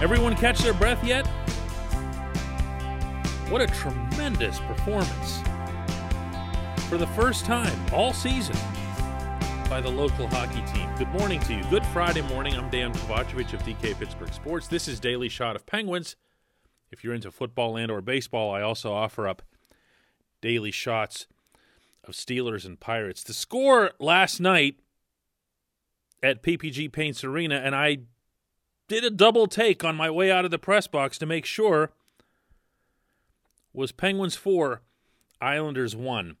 Everyone catch their breath yet? What a tremendous performance for the first time all season by the local hockey team. Good morning to you. Good Friday morning. I'm Dan Kovacevic of DK Pittsburgh Sports. This is Daily Shot of Penguins. If you're into football and or baseball, I also offer up daily shots of Steelers and Pirates. The score last night at PPG Paints Arena, and I did a double take on my way out of the press box to make sure was Penguins 4, Islanders 1.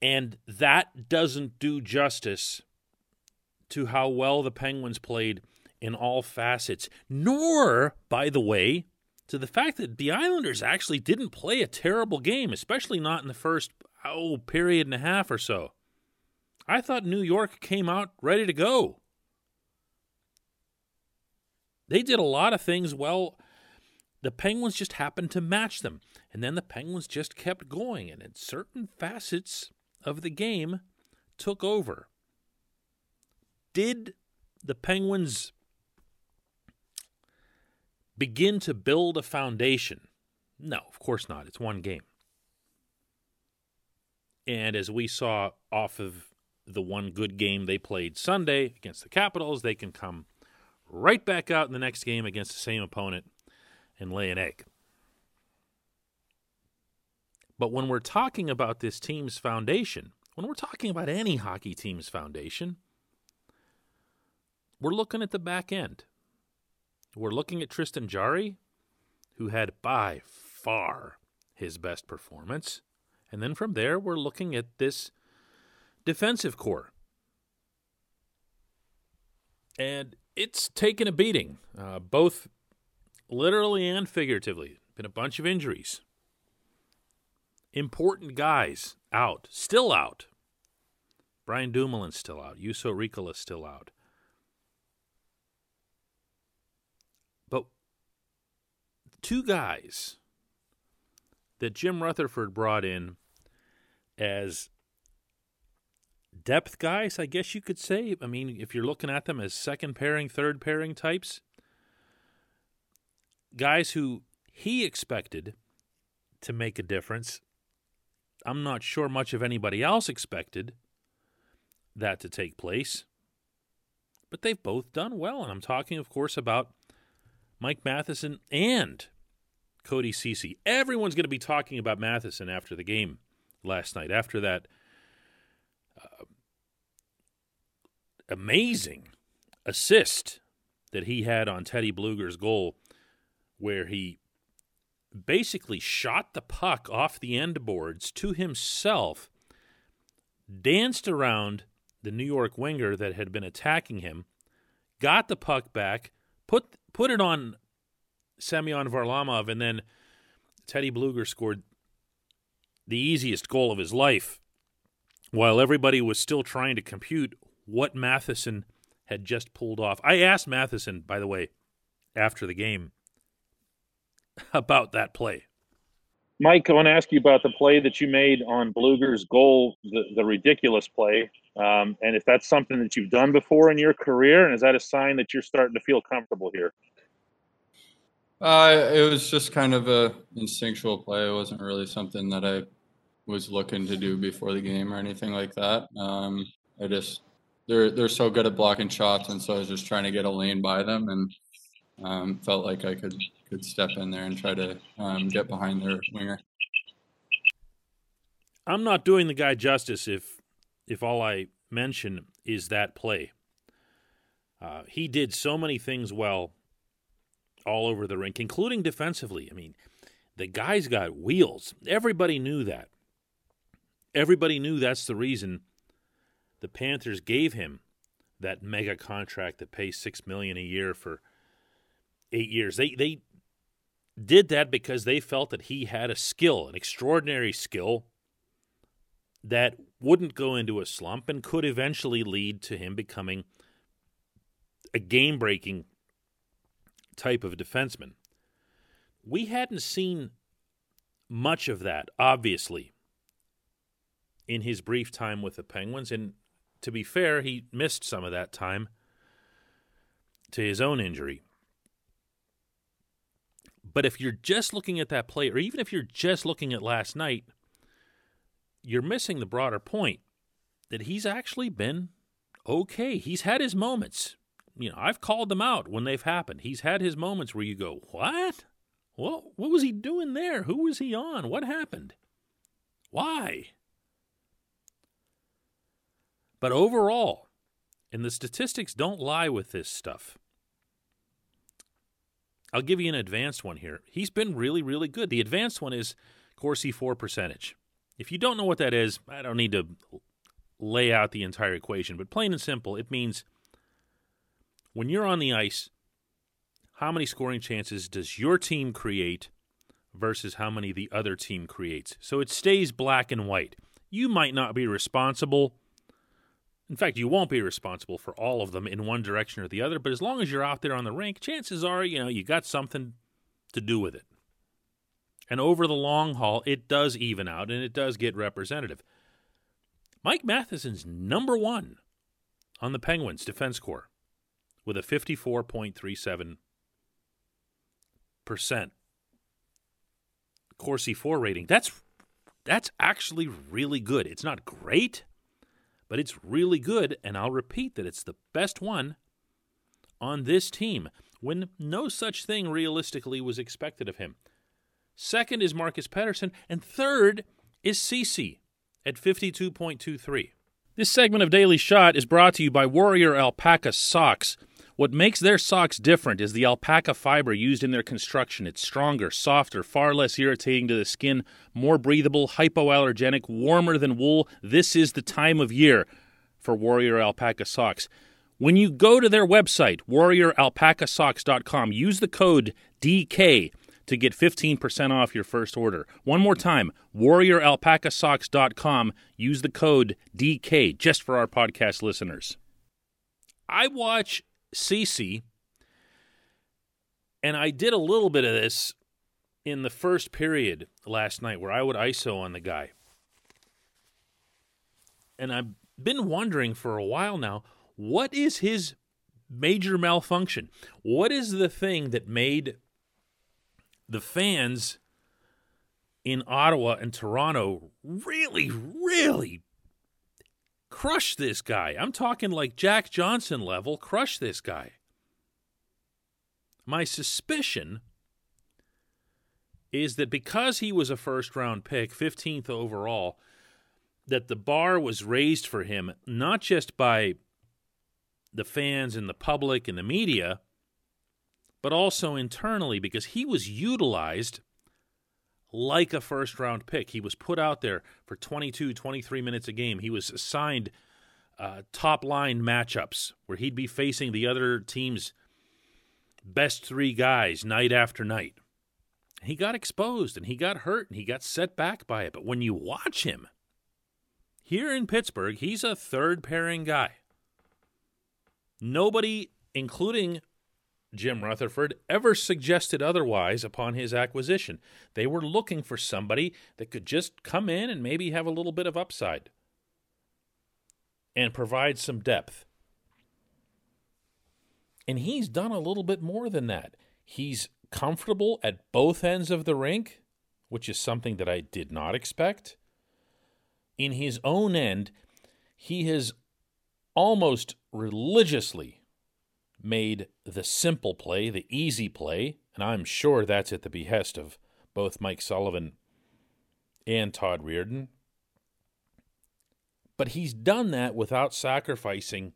And that doesn't do justice to how well the Penguins played in all facets, nor, by the way, to the fact that the Islanders actually didn't play a terrible game, especially not in the first oh period and a half or so. I thought New York came out ready to go. They did a lot of things well. The Penguins just happened to match them. And then the Penguins just kept going. And in certain facets of the game, took over. Did the Penguins begin to build a foundation? No, of course not. It's one game. And as we saw off of the one good game they played Sunday against the Capitals, they can come right back out in the next game against the same opponent and lay an egg. But when we're talking about this team's foundation, when we're talking about any hockey team's foundation, we're looking at the back end. We're looking at Tristan Jarry, who had by far his best performance. And then from there, we're looking at this defensive core. And it's taken a beating, uh, both literally and figuratively. Been a bunch of injuries. Important guys out, still out. Brian Dumoulin's still out. Juuso Riikola's still out. But two guys that Jim Rutherford brought in as depth guys, I guess you could say. I mean, if you're looking at them as second pairing, third pairing types, guys who he expected to make a difference. I'm not sure much of anybody else expected that to take place, but they've both done well. And I'm talking, of course, about Mike Matheson and Cody Ceci. Everyone's going to be talking about Matheson after the game last night, after that uh, amazing assist that he had on Teddy Blueger's goal, where he basically shot the puck off the end boards to himself, danced around the New York winger that had been attacking him, got the puck back, put put it on Semyon Varlamov, and then Teddy Blueger scored the easiest goal of his life while everybody was still trying to compute what Matheson had just pulled off. I asked Matheson, by the way, after the game about that play. Mike, I want to ask you about the play that you made on Blueger's goal, the, the ridiculous play, um, and if that's something that you've done before in your career, and is that a sign that you're starting to feel comfortable here? Uh, it was just kind of a instinctual play. It wasn't really something that I was looking to do before the game or anything like that. Um, I just they're they're so good at blocking shots, and so I was just trying to get a lane by them, and um, felt like I could could step in there and try to um, get behind their winger. I'm not doing the guy justice if if all I mention is that play. Uh, he did so many things well all over the rink, including defensively. I mean, the guy's got wheels. Everybody knew that. Everybody knew that's the reason the Panthers gave him that mega contract that pays six million a year for eight years. They they did that because they felt that he had a skill, an extraordinary skill that wouldn't go into a slump and could eventually lead to him becoming a game breaking type of defenseman. We hadn't seen much of that, obviously, in his brief time with the Penguins. And to be fair, he missed some of that time to his own injury. But if you're just looking at that play, or even if you're just looking at last night, you're missing the broader point that he's actually been okay. He's had his moments. You know, I've called them out when they've happened. He's had his moments where you go, "What? What? What was he doing there? Who was he on? What happened? Why?" But overall, and the statistics don't lie with this stuff. I'll give you an advanced one here. He's been really, really good. The advanced one is Corsi for percentage. If you don't know what that is, I don't need to lay out the entire equation, but plain and simple, it means when you're on the ice, how many scoring chances does your team create versus how many the other team creates? So it stays black and white. You might not be responsible in fact, you won't be responsible for all of them in one direction or the other, but as long as you're out there on the rink, chances are, you know, you got something to do with it. And over the long haul, it does even out and it does get representative. Mike Matheson's number one on the Penguins defense corps with a 54.37% Corsi for rating. That's that's actually really good. It's not great, but it's really good, and I'll repeat that it's the best one on this team when no such thing realistically was expected of him. Second is Marcus Pettersson, and third is Ceci at 52.23. This segment of Daily Shot is brought to you by Warrior Alpaca Socks. What makes their socks different is the alpaca fiber used in their construction. It's stronger, softer, far less irritating to the skin, more breathable, hypoallergenic, warmer than wool. This is the time of year for Warrior Alpaca Socks. When you go to their website, warrioralpacasocks.com, use the code DK to get 15% off your first order. One more time, warrioralpacasocks.com, use the code DK just for our podcast listeners. I watch Ceci, and I did a little bit of this in the first period last night where I would ISO on the guy. And I've been wondering for a while now what is his major malfunction? What is the thing that made the fans in Ottawa and Toronto really, really crush this guy. I'm talking like Jack Johnson level, crush this guy. My suspicion is that because he was a first round pick, 15th overall, that the bar was raised for him not just by the fans and the public and the media, but also internally because he was utilized like a first round pick. He was put out there for 22, 23 minutes a game. He was assigned uh, top line matchups where he'd be facing the other team's best three guys night after night. He got exposed and he got hurt and he got set back by it. But when you watch him here in Pittsburgh, he's a third pairing guy. Nobody, including Jim Rutherford ever suggested otherwise upon his acquisition. They were looking for somebody that could just come in and maybe have a little bit of upside and provide some depth. And he's done a little bit more than that. He's comfortable at both ends of the rink, which is something that I did not expect. In his own end, he has almost religiously made the simple play, the easy play, and I'm sure that's at the behest of both Mike Sullivan and Todd Reirden. But he's done that without sacrificing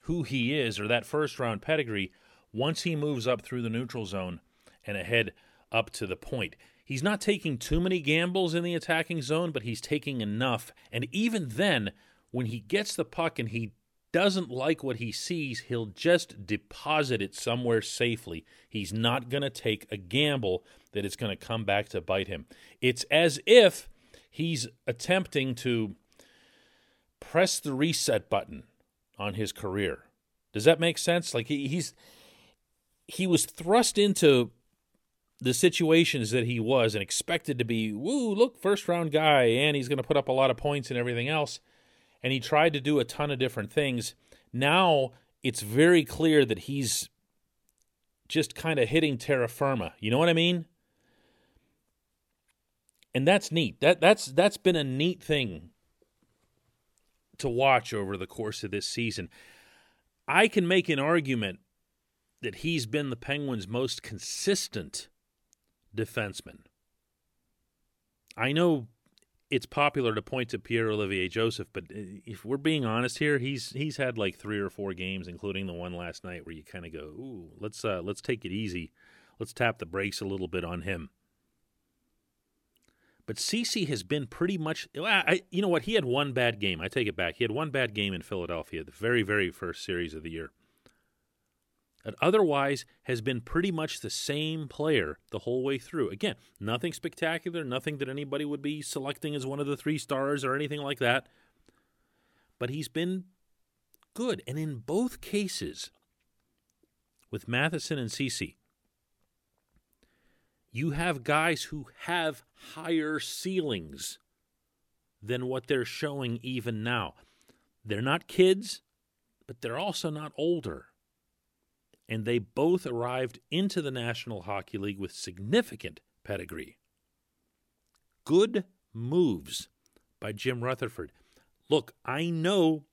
who he is or that first round pedigree once he moves up through the neutral zone and ahead up to the point. He's not taking too many gambles in the attacking zone, but he's taking enough. And even then, when he gets the puck and he doesn't like what he sees, he'll just deposit it somewhere safely. He's not going to take a gamble that it's going to come back to bite him. It's as if he's attempting to press the reset button on his career. Does that make sense? Like he, he's he was thrust into the situations that he was and expected to be, woo, look, first round guy, and he's going to put up a lot of points and everything else and he tried to do a ton of different things. Now it's very clear that he's just kind of hitting terra firma. You know what I mean? And that's neat. That that's that's been a neat thing to watch over the course of this season. I can make an argument that he's been the Penguins' most consistent defenseman. I know it's popular to point to Pierre Olivier Joseph, but if we're being honest here, he's he's had like three or four games, including the one last night, where you kind of go, "Ooh, let's uh, let's take it easy, let's tap the brakes a little bit on him." But Ceci has been pretty much. I, you know what? He had one bad game. I take it back. He had one bad game in Philadelphia, the very, very first series of the year. And otherwise, has been pretty much the same player the whole way through. Again, nothing spectacular, nothing that anybody would be selecting as one of the three stars or anything like that. But he's been good. And in both cases, with Matheson and Ceci, you have guys who have higher ceilings than what they're showing even now. They're not kids, but they're also not older. And they both arrived into the National Hockey League with significant pedigree. Good moves by Jim Rutherford. Look, I know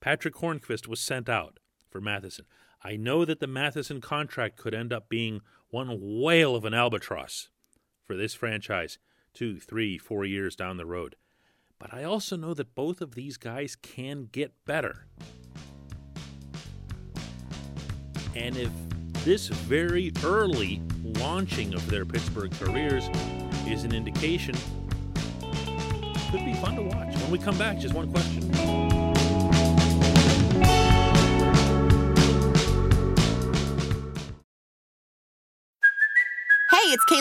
Patrick Hornqvist was sent out for Matheson. I know that the Matheson contract could end up being one whale of an albatross for this franchise two, three, four years down the road. But I also know that both of these guys can get better. And if this very early launching of their Pittsburgh careers is an indication, could be fun to watch. When we come back, just one question.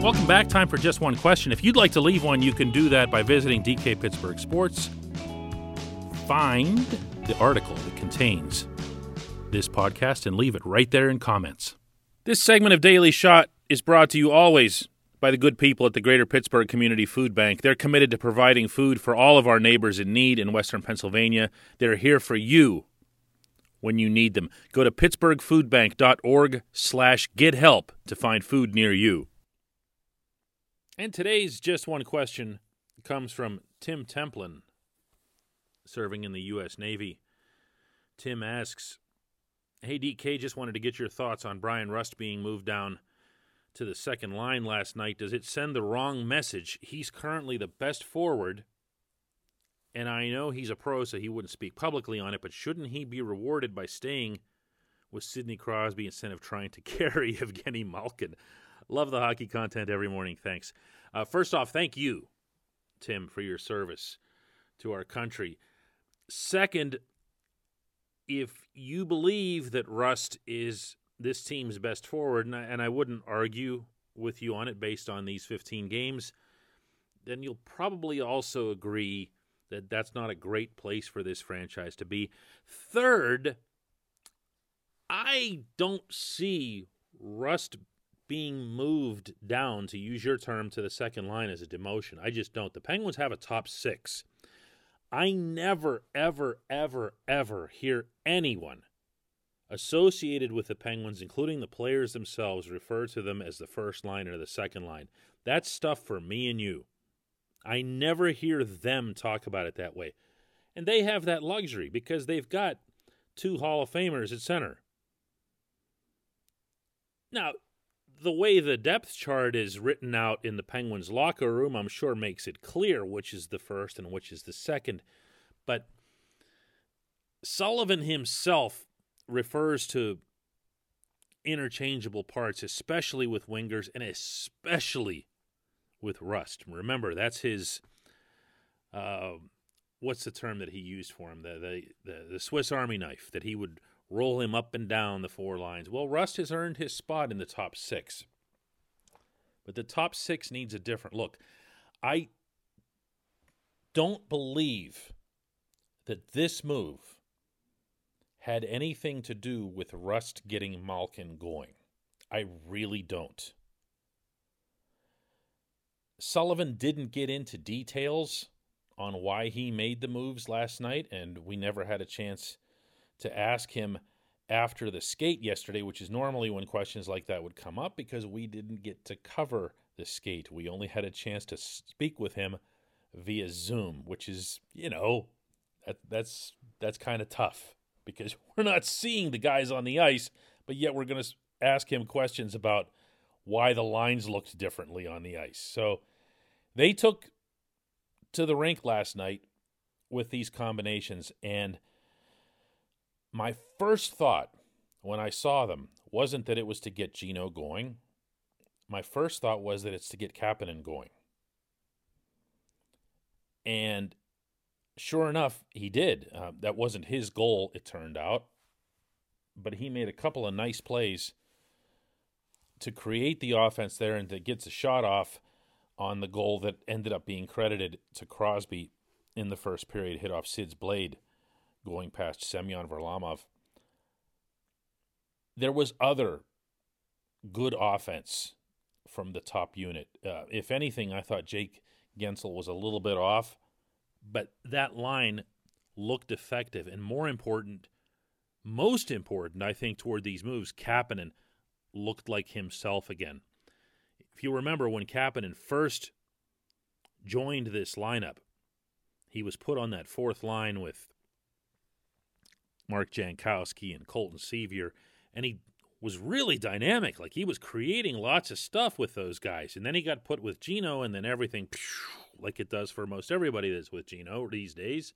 Welcome back. Time for just one question. If you'd like to leave one, you can do that by visiting DK Pittsburgh Sports. Find the article that contains this podcast and leave it right there in comments. This segment of Daily Shot is brought to you always by the good people at the Greater Pittsburgh Community Food Bank. They're committed to providing food for all of our neighbors in need in Western Pennsylvania. They're here for you when you need them. Go to pittsburghfoodbank.org slash get help to find food near you. And today's Just One Question comes from Tim Templin, serving in the U.S. Navy. Tim asks, Hey, DK, just wanted to get your thoughts on Bryan Rust being moved down to the second line last night. Does it send the wrong message? He's currently the best forward, and I know he's a pro, so he wouldn't speak publicly on it, but shouldn't he be rewarded by staying with Sidney Crosby instead of trying to carry Evgeny Malkin? Love the hockey content every morning. Thanks. Uh, first off, thank you, Tim, for your service to our country. Second, if you believe that Rust is this team's best forward, and I, and I wouldn't argue with you on it based on these 15 games, then you'll probably also agree that that's not a great place for this franchise to be. Third, I don't see Rust being moved down, to use your term, to the second line as a demotion. I just don't. The Penguins have a top six. I never, ever, ever, ever hear anyone associated with the Penguins, including the players themselves, refer to them as the first line or the second line. That's stuff for me and you. I never hear them talk about it that way. And they have that luxury because they've got two Hall of Famers at center. Now, the way the depth chart is written out in the Penguins locker room, I'm sure makes it clear which is the first and which is the second. But Sullivan himself refers to interchangeable parts, especially with wingers and especially with Rust. Remember, that's his uh, what's the term that he used for him? The, the the the Swiss Army knife that he would roll him up and down the four lines. Well, Rust has earned his spot in the top six, but the top six needs a different look. I don't believe that this move had anything to do with Rust getting Malkin going. I really don't. Sullivan didn't get into details on why he made the moves last night, and we never had a chance to ask him after the skate yesterday, which is normally when questions like that would come up because we didn't get to cover the skate. We only had a chance to speak with him via Zoom, which is, you know, that, that's that's kind of tough because we're not seeing the guys on the ice, but yet we're going to ask him questions about why the lines looked differently on the ice. So they took to the rink last night with these combinations and my first thought when I saw them wasn't that it was to get Gino going. My first thought was that it's to get Kapanen going. And sure enough, he did. Uh, that wasn't his goal, it turned out. But he made a couple of nice plays to create the offense there and to get the shot off on the goal that ended up being credited to Crosby in the first period, hit off Sid's blade going past Semyon Varlamov. There was other good offense from the top unit. Uh, if anything, I thought Jake Guentzel was a little bit off, but that line looked effective. And more important, most important, I think, toward these moves, Kapanen looked like himself again. If you remember when Kapanen first joined this lineup, he was put on that fourth line with Mark Jankowski and Colton Sceviour, and he was really dynamic. Like he was creating lots of stuff with those guys. And then he got put with Gino, and then everything, like it does for most everybody that's with Gino these days.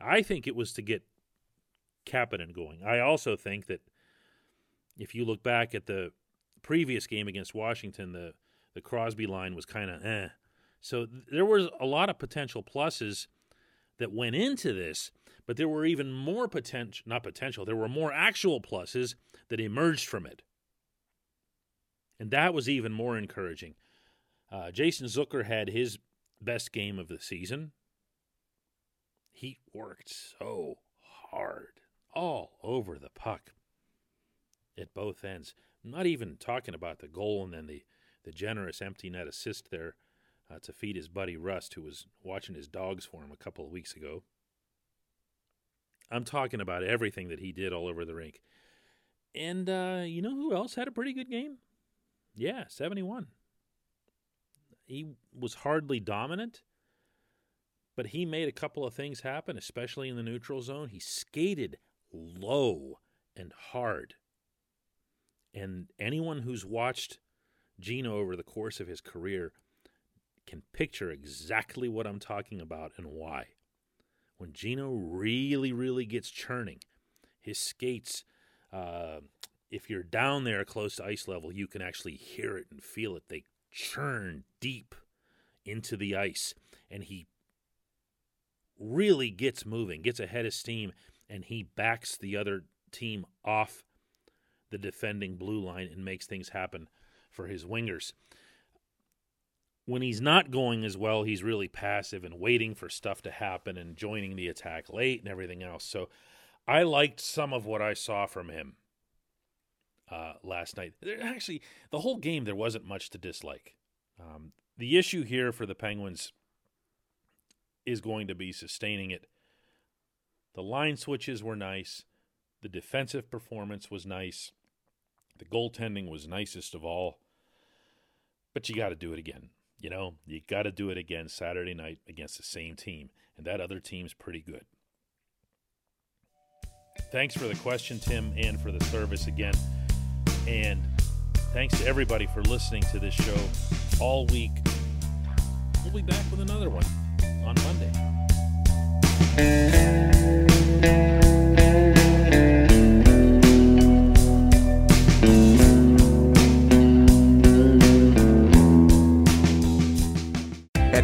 I think it was to get Kapanen going. I also think that if you look back at the previous game against Washington, the the Crosby line was kind of eh. So there was a lot of potential pluses that went into this, but there were even more potential, not potential, there were more actual pluses that emerged from it. And that was even more encouraging. Uh, Jason Zucker had his best game of the season. He worked so hard, all over the puck at both ends. I'm not even talking about the goal and then the, the generous empty net assist there uh, to feed his buddy Rust, who was watching his dogs for him a couple of weeks ago. I'm talking about everything that he did all over the rink. And uh, you know who else had a pretty good game? Yeah, 71. He was hardly dominant, but he made a couple of things happen, especially in the neutral zone. He skated low and hard. And anyone who's watched Gino over the course of his career can picture exactly what I'm talking about and why. When Gino really, really gets churning, his skates, uh, if you're down there close to ice level, you can actually hear it and feel it. They churn deep into the ice, and he really gets moving, gets ahead of steam, and he backs the other team off the defending blue line and makes things happen for his wingers. When he's not going as well, he's really passive and waiting for stuff to happen and joining the attack late and everything else. So I liked some of what I saw from him uh, last night. There, actually, the whole game, there wasn't much to dislike. Um, the issue here for the Penguins is going to be sustaining it. The line switches were nice. The defensive performance was nice. The goaltending was nicest of all, but you got to do it again. You know, you got to do it again Saturday night against the same team, and that other team's pretty good. Thanks for the question, Tim, and for the service again. And thanks to everybody for listening to this show all week. We'll be back with another one on Monday.